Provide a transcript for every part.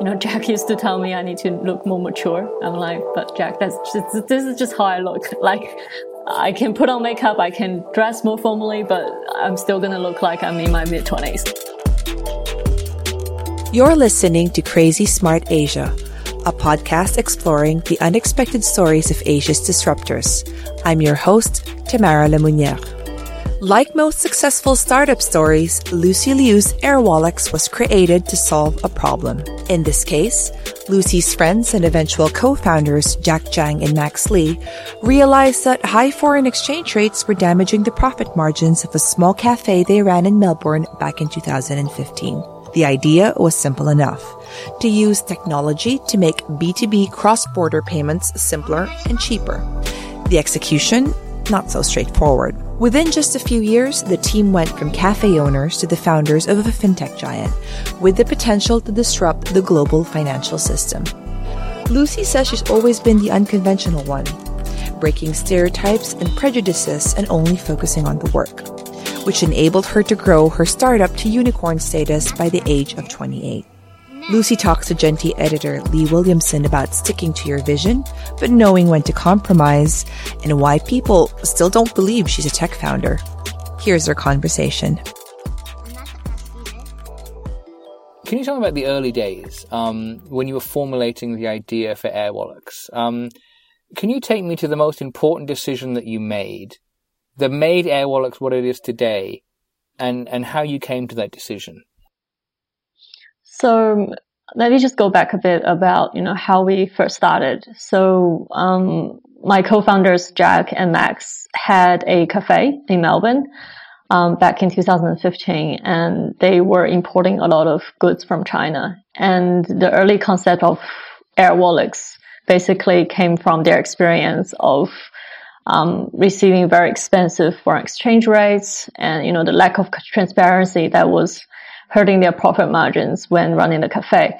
You know, Jack used to tell me I need to look more mature. I'm like, but Jack, that's just, this is just how I look. Like, I can put on makeup, I can dress more formally, but I'm still gonna look like I'm in my mid 20s. You're listening to Crazy Smart Asia, a podcast exploring the unexpected stories of Asia's disruptors. I'm your host, Tamara Lemunier. Like most successful startup stories, Lucy Liu's Airwallex was created to solve a problem. In this case, Lucy's friends and eventual co-founders Jack Zhang and Max Li realized that high foreign exchange rates were damaging the profit margins of a small cafe they ran in Melbourne back in 2015. The idea was simple enough to use technology to make B2B cross-border payments simpler and cheaper. The execution, not so straightforward. Within just a few years, the team went from cafe owners to the founders of a fintech giant, with the potential to disrupt the global financial system. Lucy says she's always been the unconventional one, breaking stereotypes and prejudices and only focusing on the work, which enabled her to grow her startup to unicorn status by the age of 28. Lucy talks to Gen.T editor Lee Williamson about sticking to your vision, but knowing when to compromise, and why people still don't believe she's a tech founder. Here's their conversation. Can you me about the early days um, when you were formulating the idea for Airwallex? Um, can you take me to the most important decision that you made that made Airwallex what it is today, and and how you came to that decision? So let me just go back a bit about, you know, how we first started. So, um, my co-founders, Jack and Max, had a cafe in Melbourne, um, back in 2015 and they were importing a lot of goods from China. And the early concept of Airwallex basically came from their experience of um, receiving very expensive foreign exchange rates and you know the lack of transparency that was hurting their profit margins when running the cafe.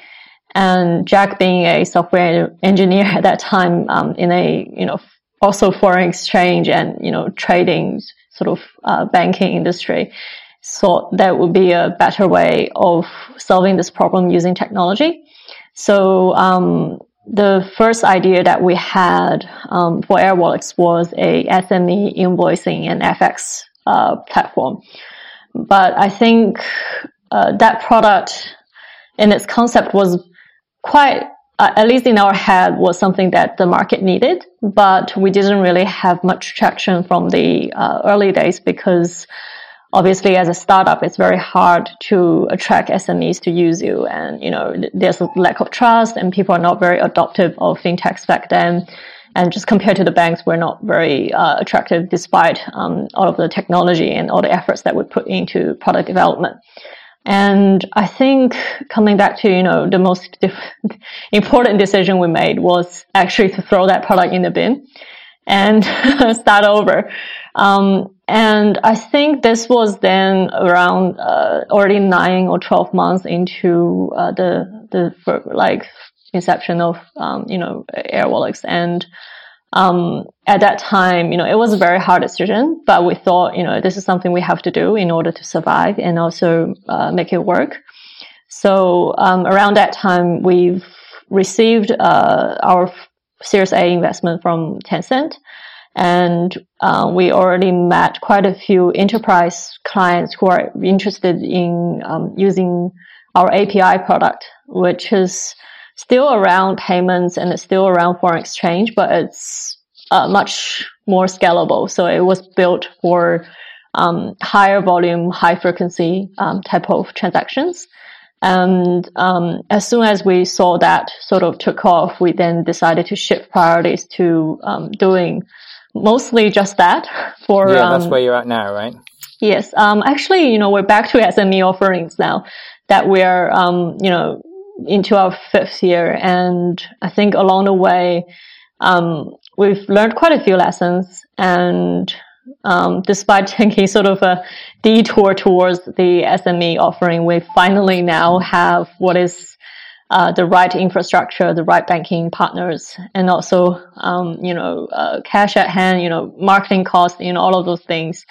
And Jack being a software engineer at that time, um, in a, you know, also foreign exchange and, you know, trading sort of, uh, banking industry, thought that would be a better way of solving this problem using technology. So, um, the first idea that we had um, for Airwallex was a SME invoicing and FX uh, platform. But I think uh, that product in its concept was quite, uh, at least in our head, was something that the market needed, but we didn't really have much traction from the uh, early days because obviously as a startup, it's very hard to attract SMEs to use you. And, you know, there's a lack of trust and people are not very adoptive of fintechs back then. And just compared to the banks, we're not very uh, attractive despite um, all of the technology and all the efforts that we put into product development. And I think coming back to, you know, the most important decision we made was actually to throw that product in the bin and start over. Um, and I think this was then around uh, already nine or twelve months into uh, the the like inception of um, you know Airwallex, and um, at that time, you know, it was a very hard decision, but we thought, you know, this is something we have to do in order to survive and also uh, make it work. So um, around that time, we've received uh, our Series A investment from Tencent, and uh, we already met quite a few enterprise clients who are interested in um, using our API product, which is still around payments and it's still around foreign exchange, but it's uh, much more scalable. So it was built for um, higher volume, high frequency um, type of transactions. And um, as soon as we saw that sort of took off, we then decided to shift priorities to um, doing mostly just that. For yeah, that's um, where you're at now, right? Yes. Um, actually, you know, we're back to SME offerings now that we're, um, you know, into our fifth year. And I think along the way, um, we've learned quite a few lessons and, um, despite taking sort of a detour towards the SME offering, we finally now have what is uh, the right infrastructure, the right banking partners, and also, um, you know, uh, cash at hand, you know, marketing costs, you know, all of those things.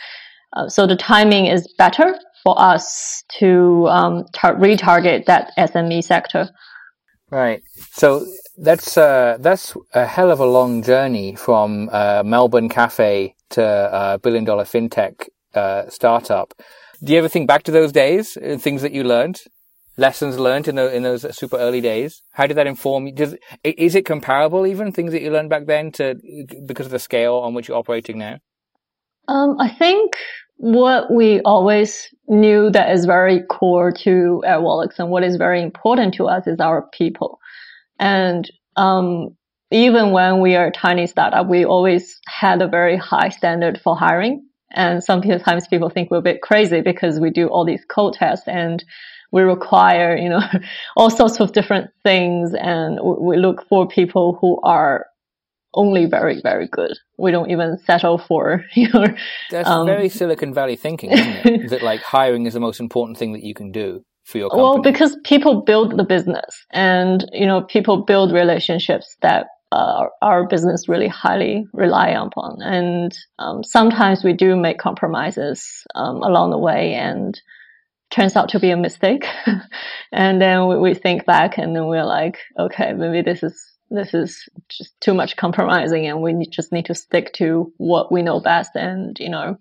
Uh, so the timing is better for us to um, tar- retarget that SME sector. Right. So that's uh, that's a hell of a long journey from uh, Melbourne cafe to uh, billion dollar fintech uh, startup. Do you ever think back to those days, things that you learned, lessons learned in, the, in those super early days? How did that inform you? Does, is it comparable, even things that you learned back then, to because of the scale on which you're operating now? Um, I think what we always knew that is very core to Airwallex and what is very important to us is our people. And um, even when we are a tiny startup, we always had a very high standard for hiring. And sometimes people think we're a bit crazy because we do all these code tests and we require, you know, all sorts of different things. And we look for people who are only very, very good. We don't even settle for, you know. That's um, very Silicon Valley thinking, isn't it? that like hiring is the most important thing that you can do for your company. Well, because people build the business and, you know, people build relationships that uh, our business really highly rely upon. And um, sometimes we do make compromises um, along the way and turns out to be a mistake. and then we, we think back and then we're like, okay, maybe this is this is just too much compromising and we just need to stick to what we know best and you know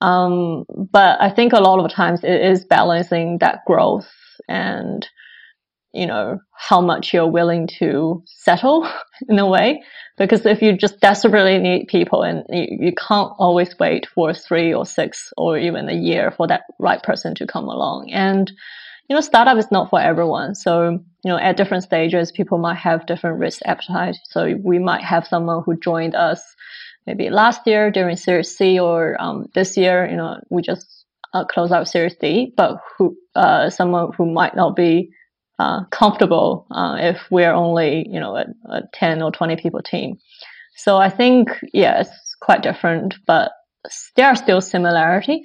um, but i think a lot of times it is balancing that growth and you know how much you're willing to settle in a way. Because if you just desperately need people and you, you can't always wait for three or six or even a year for that right person to come along. And you know, startup is not for everyone. So, you know, at different stages, people might have different risk appetite. So we might have someone who joined us maybe last year during Series C or um, this year, you know, we just uh, close out Series D, but who, uh, someone who might not be uh, comfortable uh, if we're only, you know, a, a 10 or 20 people team. So I think, yeah, it's quite different, but there are still similarities.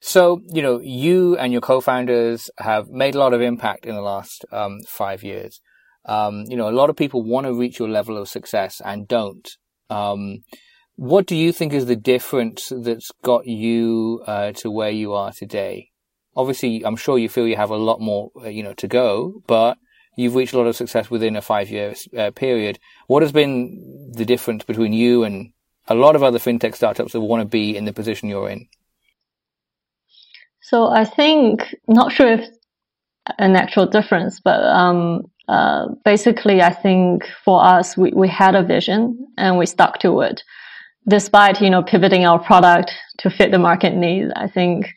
So, you know, you and your co-founders have made a lot of impact in the last um, five years. Um, you know, a lot of people want to reach your level of success and don't. Um, what do you think is the difference that's got you uh, to where you are today? Obviously, I'm sure you feel you have a lot more, uh, you know, to go, but you've reached a lot of success within a five year uh, period. What has been the difference between you and a lot of other fintech startups that want to be in the position you're in? So I think, not sure if an actual difference, but um, uh, basically, I think for us, we, we had a vision and we stuck to it. Despite, you know, pivoting our product to fit the market needs, I think,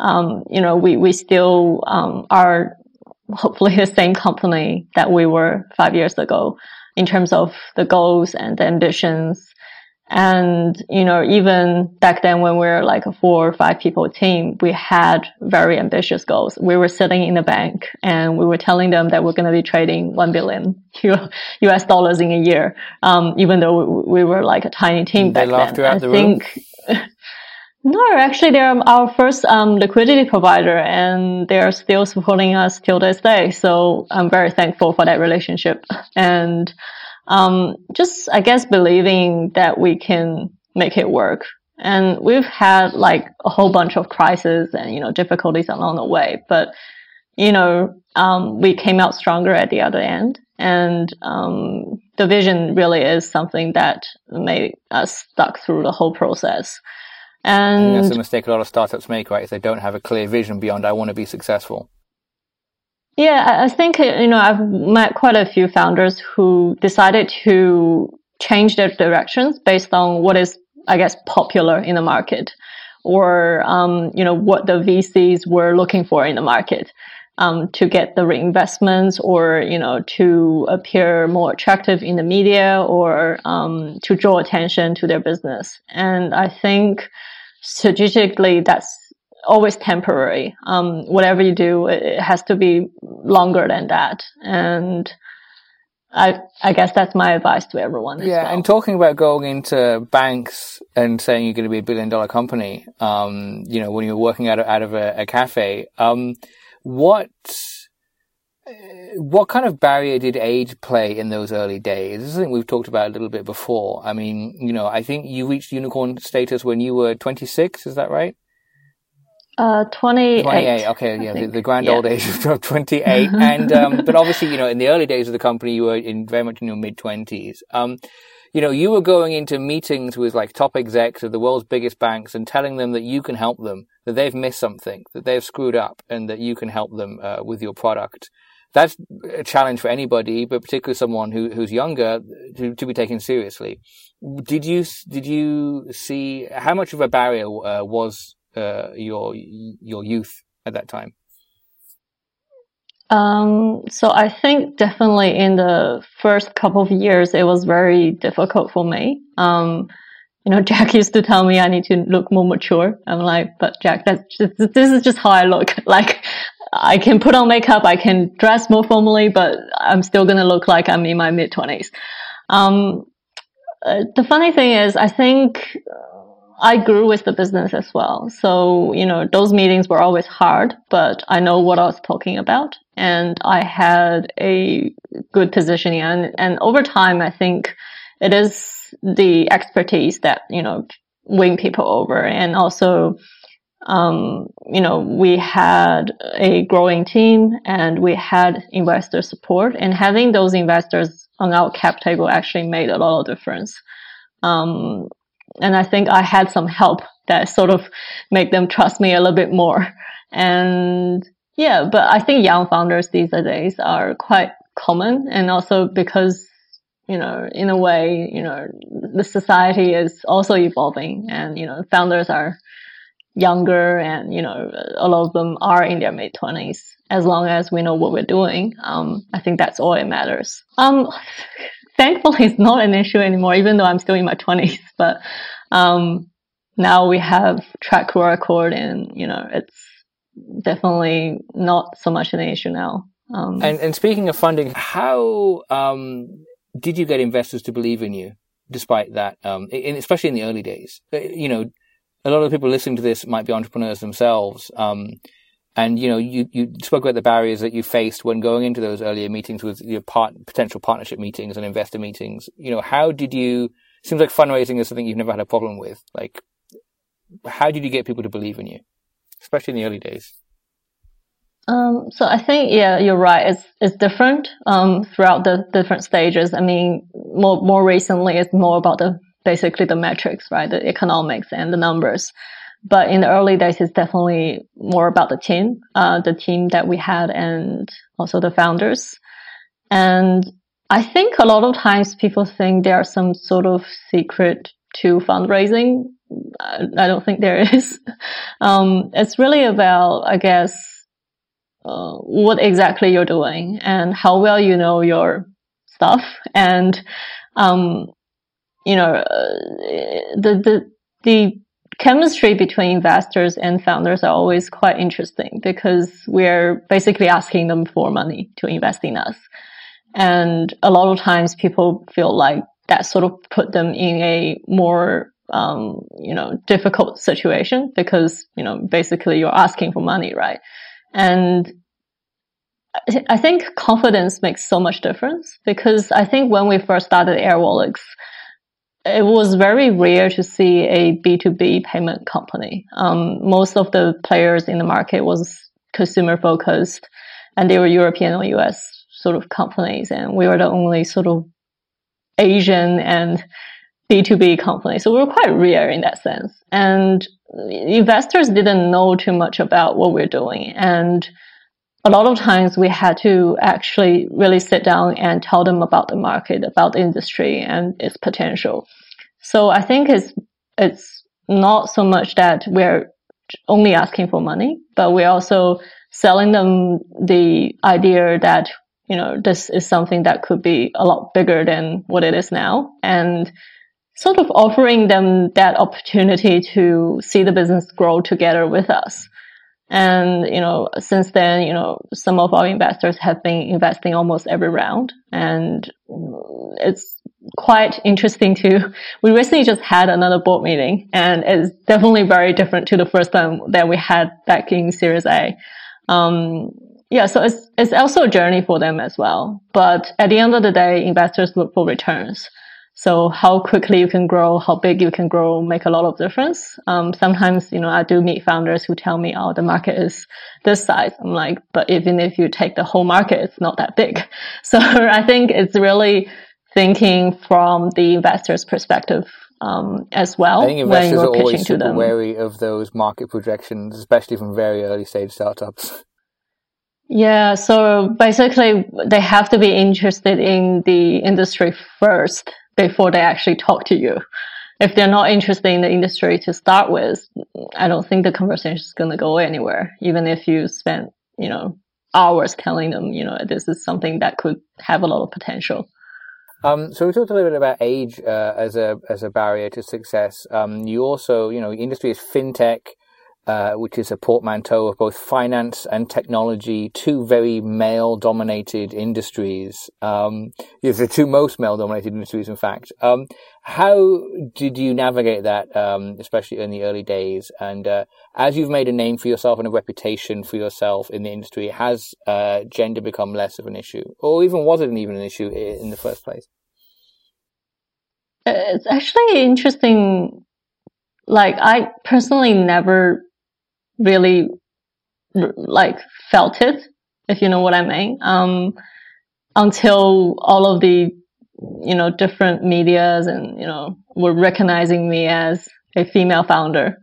um, you know, we, we still um, are hopefully the same company that we were five years ago in terms of the goals and the ambitions. And, you know, even back then when we were like a four or five people team, we had very ambitious goals. We were sitting in the bank and we were telling them that we're going to be trading 1 billion US dollars in a year. Um, even though we, were like a tiny team they back then. I the think, no, actually they're our first, um, liquidity provider and they're still supporting us till this day. So I'm very thankful for that relationship. And, um, just, I guess, believing that we can make it work. And we've had like a whole bunch of crises and, you know, difficulties along the way, but, you know, um, we came out stronger at the other end. And, um, the vision really is something that made us stuck through the whole process. And that's a mistake a lot of startups make, right? Is they don't have a clear vision beyond I want to be successful. Yeah, I think, you know, I've met quite a few founders who decided to change their directions based on what is, I guess, popular in the market or, um, you know, what the VCs were looking for in the market. Um, to get the reinvestments or, you know, to appear more attractive in the media or, um, to draw attention to their business. And I think strategically that's always temporary. Um, whatever you do, it has to be longer than that. And I, I guess that's my advice to everyone. Yeah. Well. And talking about going into banks and saying you're going to be a billion dollar company, um, you know, when you're working out of, out of a, a cafe, um, what, what kind of barrier did age play in those early days? This is something we've talked about a little bit before. I mean, you know, I think you reached unicorn status when you were 26. Is that right? Uh, 28. 28, okay, yeah, the, the, grand yeah. old age of 28. and, um, but obviously, you know, in the early days of the company, you were in very much in your mid 20s. Um, you know, you were going into meetings with like top execs of the world's biggest banks and telling them that you can help them, that they've missed something, that they've screwed up, and that you can help them uh, with your product. That's a challenge for anybody, but particularly someone who, who's younger to, to be taken seriously. Did you did you see how much of a barrier uh, was uh, your your youth at that time? Um, so I think definitely in the first couple of years, it was very difficult for me. Um, you know, Jack used to tell me I need to look more mature. I'm like, but Jack, that's just, this is just how I look. Like, I can put on makeup, I can dress more formally, but I'm still gonna look like I'm in my mid twenties. Um, uh, the funny thing is, I think I grew with the business as well. So, you know, those meetings were always hard, but I know what I was talking about and I had a good positioning and, and over time, I think it is the expertise that, you know, win people over and also, um, you know, we had a growing team and we had investor support and having those investors on our cap table actually made a lot of difference. Um, and I think I had some help that sort of made them trust me a little bit more. And yeah, but I think young founders these days are quite common and also because, you know, in a way, you know, the society is also evolving and, you know, founders are younger and, you know, a lot of them are in their mid twenties. As long as we know what we're doing, um, I think that's all it matters. Um, thankfully it's not an issue anymore, even though I'm still in my twenties. But um, now we have track record, and you know it's definitely not so much an issue now. Um, and, and speaking of funding, how um, did you get investors to believe in you, despite that? Um, in, especially in the early days, uh, you know, a lot of people listening to this might be entrepreneurs themselves. Um, and you know, you, you spoke about the barriers that you faced when going into those earlier meetings with your part, potential partnership meetings and investor meetings. You know, how did you? Seems like fundraising is something you've never had a problem with. Like, how did you get people to believe in you, especially in the early days? Um, so I think yeah, you're right. It's it's different um, throughout the different stages. I mean, more more recently, it's more about the basically the metrics, right? The economics and the numbers. But in the early days, it's definitely more about the team, uh, the team that we had and also the founders. And I think a lot of times people think there are some sort of secret to fundraising. I don't think there is. Um, it's really about, I guess, uh, what exactly you're doing and how well you know your stuff and um, you know, uh, the, the, the chemistry between investors and founders are always quite interesting because we're basically asking them for money to invest in us. And a lot of times people feel like that sort of put them in a more um, you know, difficult situation because, you know, basically you're asking for money, right? And I think confidence makes so much difference because I think when we first started Airwallex, it was very rare to see a B2B payment company. Um, most of the players in the market was consumer focused and they were European or US sort of companies. And we were the only sort of Asian and B2B company. So we were quite rare in that sense. And investors didn't know too much about what we're doing. And a lot of times we had to actually really sit down and tell them about the market, about the industry and its potential. So I think it's, it's not so much that we're only asking for money, but we're also selling them the idea that, you know, this is something that could be a lot bigger than what it is now. And sort of offering them that opportunity to see the business grow together with us. And, you know, since then, you know, some of our investors have been investing almost every round and it's quite interesting to, we recently just had another board meeting and it's definitely very different to the first time that we had back in Series A. Um, yeah, so it's, it's also a journey for them as well. But at the end of the day, investors look for returns. So how quickly you can grow, how big you can grow make a lot of difference. Um, sometimes, you know, I do meet founders who tell me, oh, the market is this size. I'm like, but even if you take the whole market, it's not that big. So I think it's really thinking from the investor's perspective um, as well. I think investors are always super wary of those market projections, especially from very early stage startups. Yeah, so basically they have to be interested in the industry first before they actually talk to you. If they're not interested in the industry to start with, I don't think the conversation is going to go anywhere, even if you spend, you know, hours telling them, you know, this is something that could have a lot of potential. Um, so we talked a little bit about age uh, as a as a barrier to success. Um, you also, you know, industry is fintech. Uh, which is a portmanteau of both finance and technology, two very male dominated industries. Um, the two most male dominated industries, in fact. Um, how did you navigate that, um, especially in the early days? And uh, as you've made a name for yourself and a reputation for yourself in the industry, has uh, gender become less of an issue? Or even was it even an issue in the first place? It's actually interesting like I personally never really like felt it, if you know what I mean. Um, until all of the, you know, different medias and, you know, were recognizing me as a female founder.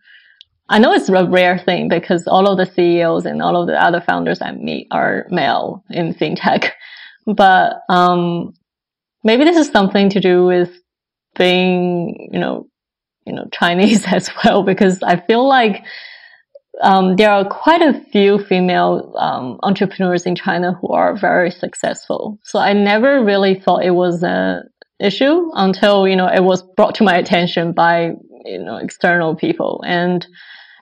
I know it's a rare thing because all of the CEOs and all of the other founders I meet are male in fintech. But, um, maybe this is something to do with being, you know, you know, Chinese as well, because I feel like um, there are quite a few female um, entrepreneurs in China who are very successful. So I never really thought it was an issue until you know it was brought to my attention by you know external people, and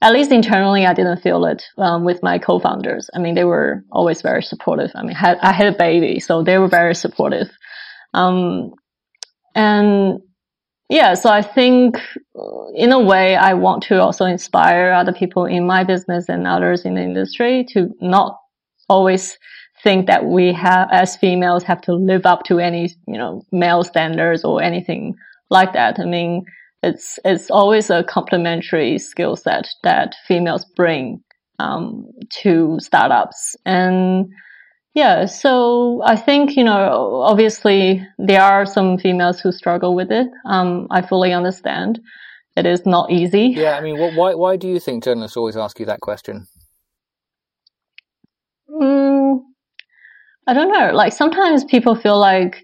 at least internally, I didn't feel it um, with my co-founders. I mean, they were always very supportive. I mean, had, I had a baby, so they were very supportive. Um, and yeah, so I think in a way, I want to also inspire other people in my business and others in the industry to not always think that we have, as females, have to live up to any, you know, male standards or anything like that. I mean, it's, it's always a complementary skill set that females bring, um, to startups. And, yeah, so I think, you know, obviously there are some females who struggle with it. Um, I fully understand. It is not easy. Yeah, I mean, why, why do you think journalists always ask you that question? Mm, I don't know. Like sometimes people feel like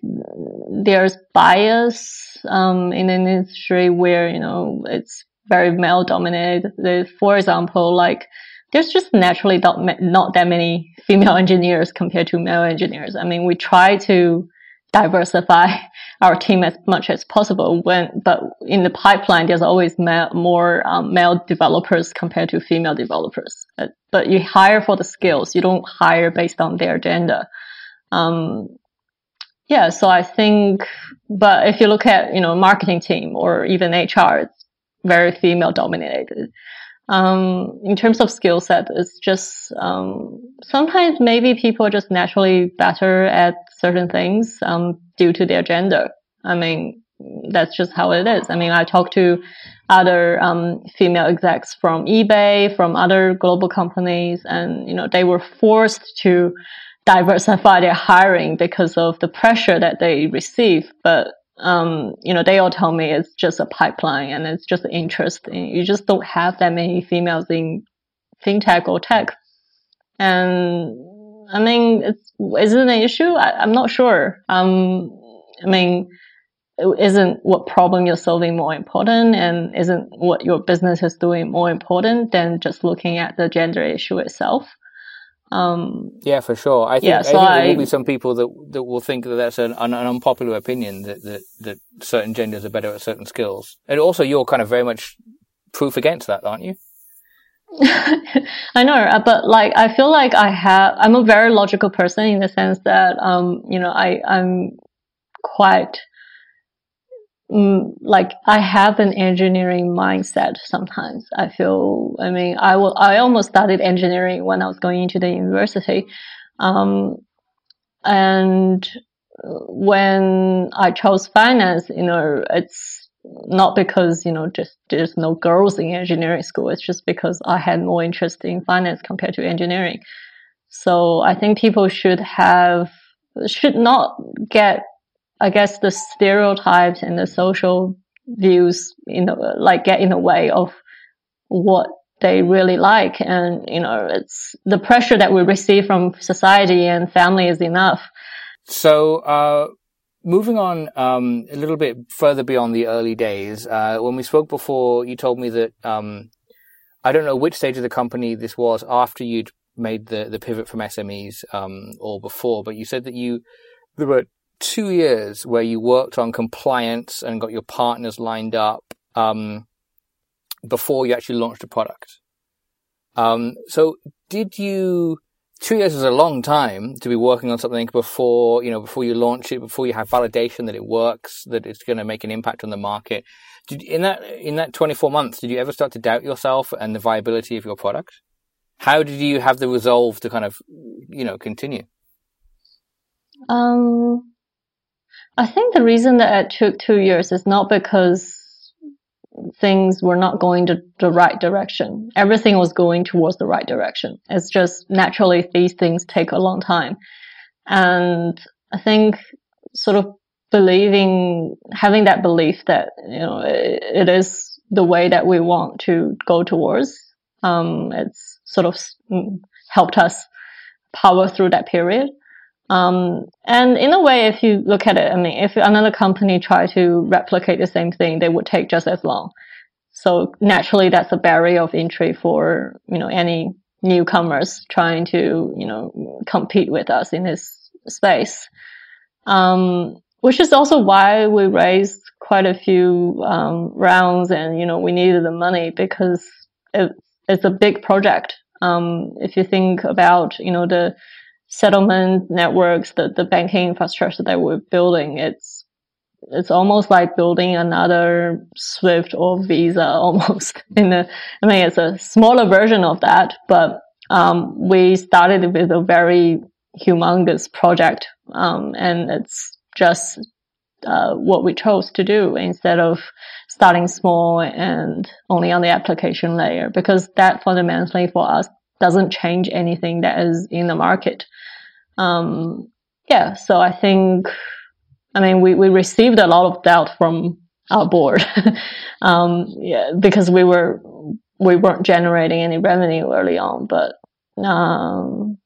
there's bias, um, in an industry where, you know, it's very male dominated. For example, like, there's just naturally not, not that many female engineers compared to male engineers. I mean, we try to diversify our team as much as possible. When, but in the pipeline, there's always ma- more um, male developers compared to female developers. But, but, you hire for the skills. You don't hire based on their gender. Um, yeah, so I think, but if you look at, you know, marketing team or even HR, it's very female dominated. Um, in terms of skill set, it's just, um, sometimes maybe people are just naturally better at certain things, um, due to their gender. I mean, that's just how it is. I mean, I talk to other, um, female execs from eBay, from other global companies, and, you know, they were forced to, diversify their hiring because of the pressure that they receive. But, um, you know, they all tell me it's just a pipeline and it's just interesting. You just don't have that many females in fintech or tech. And I mean, it's, is it an issue? I, am not sure. Um, I mean, isn't what problem you're solving more important and isn't what your business is doing more important than just looking at the gender issue itself? Um, yeah, for sure. I think, yeah, so I think there I, will be some people that that will think that that's an, an, unpopular opinion that, that that certain genders are better at certain skills, and also you're kind of very much proof against that, aren't you? I know, uh, but like I feel like I have. I'm a very logical person in the sense that um, you know, I I'm quite like I have an engineering mindset sometimes. I feel, I mean, I will, I almost studied engineering when I was going into the university. Um, and when I chose finance, you know, it's not because, you know, just there's no girls in engineering school. It's just because I had more interest in finance compared to engineering. So I think people should have, should not get I guess the stereotypes and the social views, you know, like get in the way of what they really like. And, you know, it's the pressure that we receive from society and family is enough. So, uh, moving on, um, a little bit further beyond the early days, uh, when we spoke before, you told me that, um, I don't know which stage of the company this was after you'd made the, the pivot from SMEs, um, or before, but you said that you, there were two years where you worked on compliance and got your partners lined up um, before you actually launched a product. Um, so did you? Two years is a long time to be working on something before you know before you launch it, before you have validation that it works, that it's going to make an impact on the market. Did, in that in that 24 months, did you ever start to doubt yourself and the viability of your product? How did you have the resolve to kind of you know continue? Um, I think the reason that it took two years is not because things were not going to the right direction. Everything was going towards the right direction. It's just naturally these things take a long time. And I think sort of believing, having that belief that, you know, it, it is the way that we want to go towards, um, it's sort of helped us power through that period. Um, and in a way, if you look at it, I mean, if another company tried to replicate the same thing, they would take just as long. So naturally, that's a barrier of entry for, you know, any newcomers trying to, you know, compete with us in this space. Um, which is also why we raised quite a few, um, rounds and, you know, we needed the money because it, it's a big project. Um, if you think about, you know, the, settlement networks, the, the banking infrastructure that we're building, it's, it's almost like building another Swift or Visa almost in the, I mean, it's a smaller version of that, but, um, we started with a very humongous project. Um, and it's just, uh, what we chose to do instead of starting small and only on the application layer because that fundamentally for us doesn't change anything that is in the market. Um, yeah, so I think, I mean, we, we received a lot of doubt from our board, um, yeah, because we were, we weren't generating any revenue early on, but, um,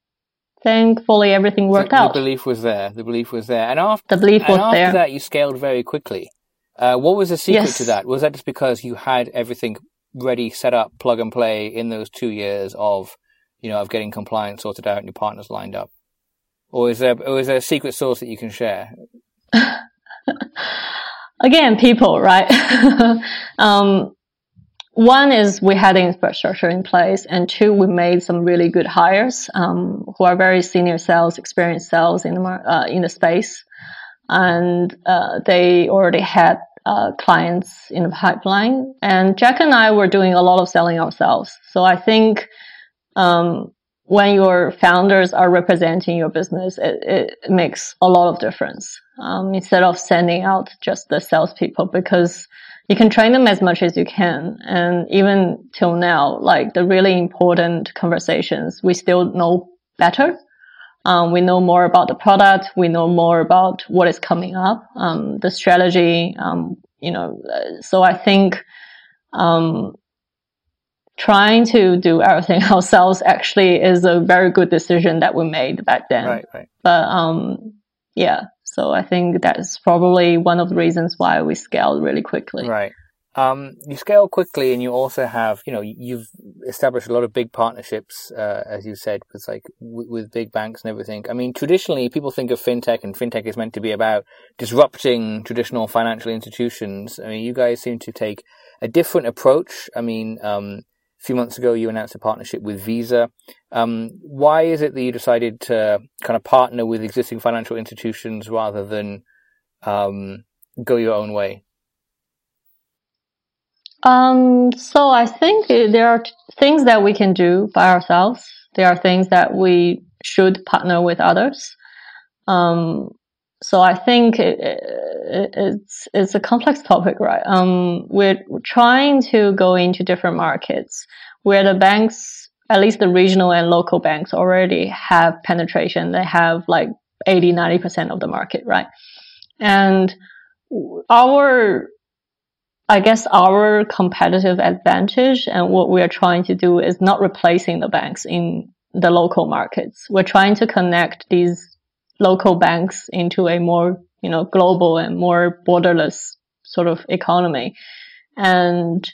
thankfully everything worked out. The belief was there. The belief was there. And after, the belief was after there. that, you scaled very quickly. Uh, what was the secret yes. to that? Was that just because you had everything ready, set up, plug and play in those two years of, you know, of getting compliance sorted out and your partners lined up? Or is there, or is there a secret source that you can share? again, people, right? um, one is we had infrastructure in place, and two, we made some really good hires um, who are very senior sales, experienced sales in the uh, in the space, and uh, they already had uh, clients in the pipeline. And Jack and I were doing a lot of selling ourselves, so I think um, when your founders are representing your business, it, it makes a lot of difference um, instead of sending out just the salespeople because you can train them as much as you can. And even till now, like the really important conversations, we still know better. Um, we know more about the product. We know more about what is coming up, um, the strategy. Um, you know, so I think um, trying to do everything ourselves actually is a very good decision that we made back then. Right, right. But um, yeah, so I think that's probably one of the reasons why we scaled really quickly. Right. Um, you scale quickly, and you also have, you know, you've established a lot of big partnerships, uh, as you said, with like w- with big banks and everything. I mean, traditionally, people think of fintech, and fintech is meant to be about disrupting traditional financial institutions. I mean, you guys seem to take a different approach. I mean, um, a few months ago, you announced a partnership with Visa. Um, why is it that you decided to kind of partner with existing financial institutions rather than um, go your own way? Um, so I think there are things that we can do by ourselves. There are things that we should partner with others. Um, so I think it, it, it's it's a complex topic, right? Um, we're trying to go into different markets where the banks, at least the regional and local banks, already have penetration. They have like 80, 90 percent of the market, right? And our I guess our competitive advantage and what we are trying to do is not replacing the banks in the local markets. We're trying to connect these local banks into a more, you know, global and more borderless sort of economy. And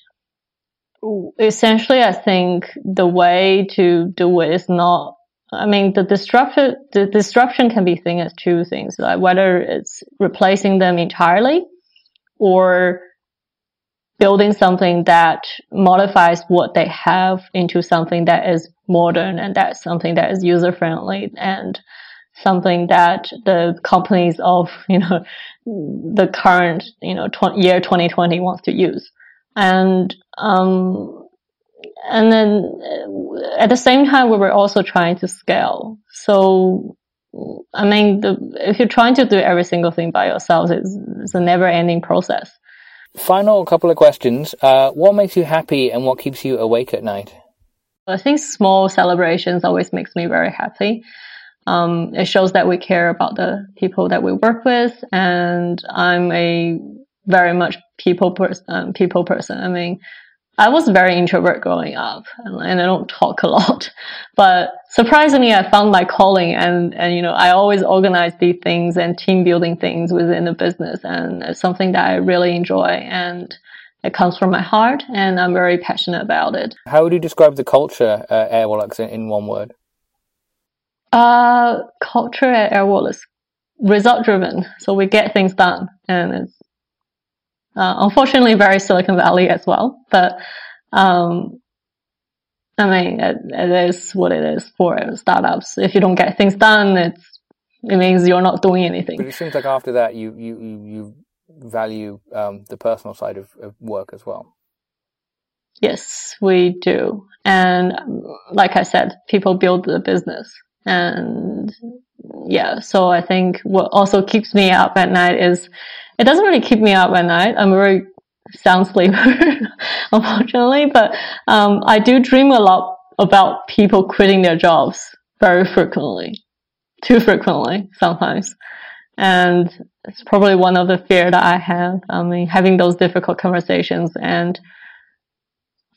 essentially, I think the way to do it is not, I mean, the disruption, the disruption can be seen as two things, like whether it's replacing them entirely or building something that modifies what they have into something that is modern and that's something that is user friendly and something that the companies of, you know, the current, you know, tw- year 2020 wants to use. And, um, and then uh, at the same time, we were also trying to scale. So, I mean, the, if you're trying to do every single thing by yourself, it's, it's a never ending process. Final couple of questions. Uh, what makes you happy and what keeps you awake at night? I think small celebrations always makes me very happy. Um, it shows that we care about the people that we work with, and I'm a very much people person. Um, people person. I mean, I was very introvert growing up, and, I don't talk a lot. But surprisingly, I found my calling, and and you know, I always organize these things and team building things within the business, and it's something that I really enjoy, and it comes from my heart, and I'm very passionate about it. How would you describe the culture at Airwallex in, in one word? Uh, culture at Airwall is result driven. So we get things done and it's, uh, unfortunately very Silicon Valley as well, but, um, I mean, it, it is what it is for startups. If you don't get things done, it's, it means you're not doing anything. But it seems like after that, you, you, you, you value, um, the personal side of, of work as well. Yes, we do. And like I said, people build the business. And yeah, so I think what also keeps me up at night is it doesn't really keep me up at night. I'm a very sound sleeper, unfortunately, but um, I do dream a lot about people quitting their jobs very frequently, too frequently sometimes. And it's probably one of the fear that I have. I mean, having those difficult conversations and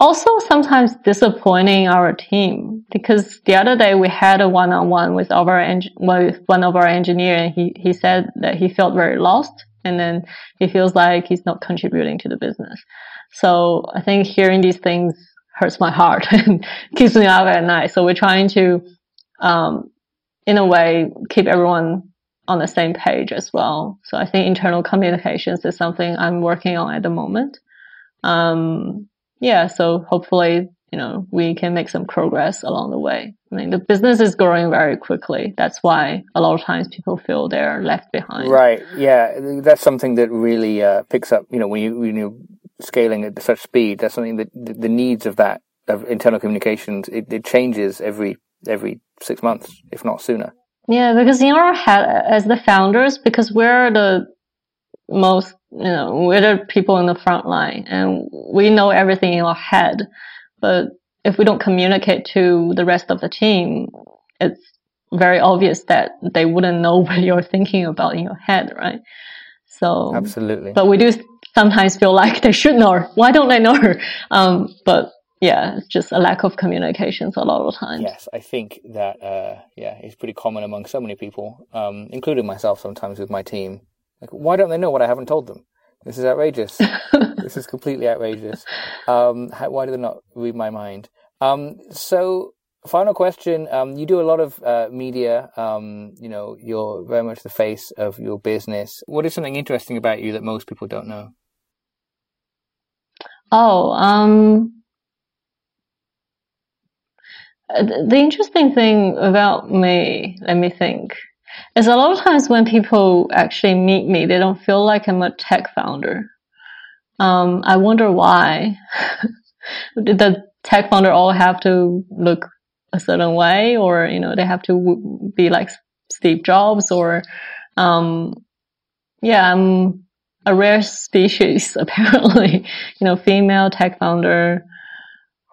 also sometimes disappointing our team because the other day we had a one-on-one with our with one of our engineer and he, he said that he felt very lost and then he feels like he's not contributing to the business. So I think hearing these things hurts my heart and keeps me up at night. So we're trying to, um, in a way, keep everyone on the same page as well. So I think internal communications is something I'm working on at the moment. Um, yeah, so hopefully, you know, we can make some progress along the way. I mean, the business is growing very quickly. That's why a lot of times people feel they're left behind. Right. Yeah. That's something that really uh, picks up, you know, when you, when you're scaling at such speed, that's something that the needs of that, of internal communications, it, it changes every, every six months, if not sooner. Yeah, because in our head, as the founders, because we're the most, you know, we're the people in the front line and we know everything in our head. But if we don't communicate to the rest of the team, it's very obvious that they wouldn't know what you're thinking about in your head, right? So absolutely. But we do sometimes feel like they should know. Why don't they know? Um, but yeah, it's just a lack of communications a lot of times. Yes, I think that uh, yeah, it's pretty common among so many people, um, including myself sometimes with my team. Like, why don't they know what I haven't told them? This is outrageous. this is completely outrageous. Um, how, why do they not read my mind? Um, so, final question. Um, you do a lot of uh, media. Um, you know, you're very much the face of your business. What is something interesting about you that most people don't know? Oh, um, the interesting thing about me, let me think, is a lot of times when people actually meet me, they don't feel like I'm a tech founder. Um, I wonder why. Did the tech founder all have to look a certain way, or you know, they have to be like Steve Jobs, or um, yeah, I'm a rare species apparently. you know, female tech founder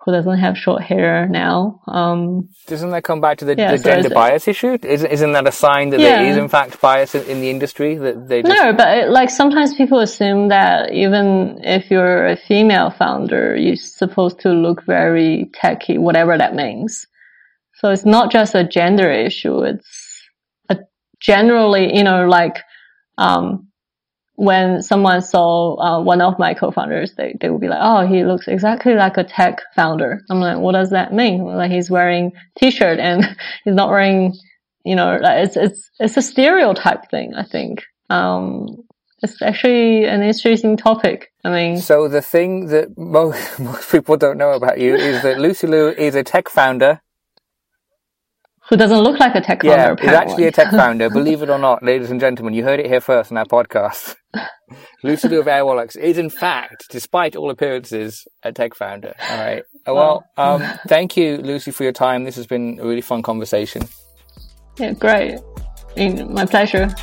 who doesn't have short hair now. Um, doesn't that come back to the, yeah, the so gender bias issue? Isn't, isn't that a sign that yeah. there is in fact bias in, in the industry that they? Just... No, but it, like sometimes people assume that even if you're a female founder, you're supposed to look very techy, whatever that means. So it's not just a gender issue. It's a generally, you know, like, um, when someone saw uh, one of my co-founders, they, they would be like, "Oh, he looks exactly like a tech founder." I'm like, "What does that mean?" Like he's wearing t-shirt and he's not wearing, you know, it's it's it's a stereotype thing. I think um, it's actually an interesting topic. I mean, so the thing that most most people don't know about you is that Lucy Liu is a tech founder who doesn't look like a tech yeah, founder. Yeah, he's actually a tech founder. Believe it or not, ladies and gentlemen, you heard it here first on our podcast. Lucy Liu of Airwallex is, in fact, despite all appearances, a tech founder. All right. Oh, well, um, thank you, Lucy, for your time. This has been a really fun conversation. Yeah, great. My pleasure.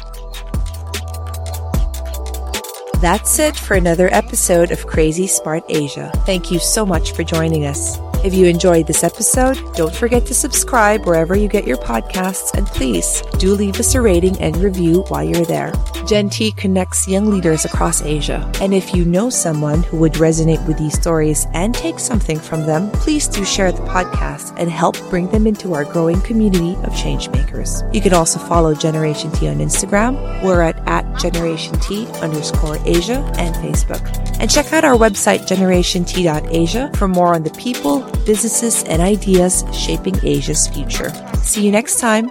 That's it for another episode of Crazy Smart Asia. Thank you so much for joining us. If you enjoyed this episode, don't forget to subscribe wherever you get your podcasts and please do leave us a rating and review while you're there. Gen.T connects young leaders across Asia. And if you know someone who would resonate with these stories and take something from them, please do share the podcast and help bring them into our growing community of changemakers. You can also follow Generation T on Instagram. We're at, at Generation T underscore Asia and Facebook. And check out our website, generationt.asia for more on the people, businesses, and ideas shaping Asia's future. See you next time.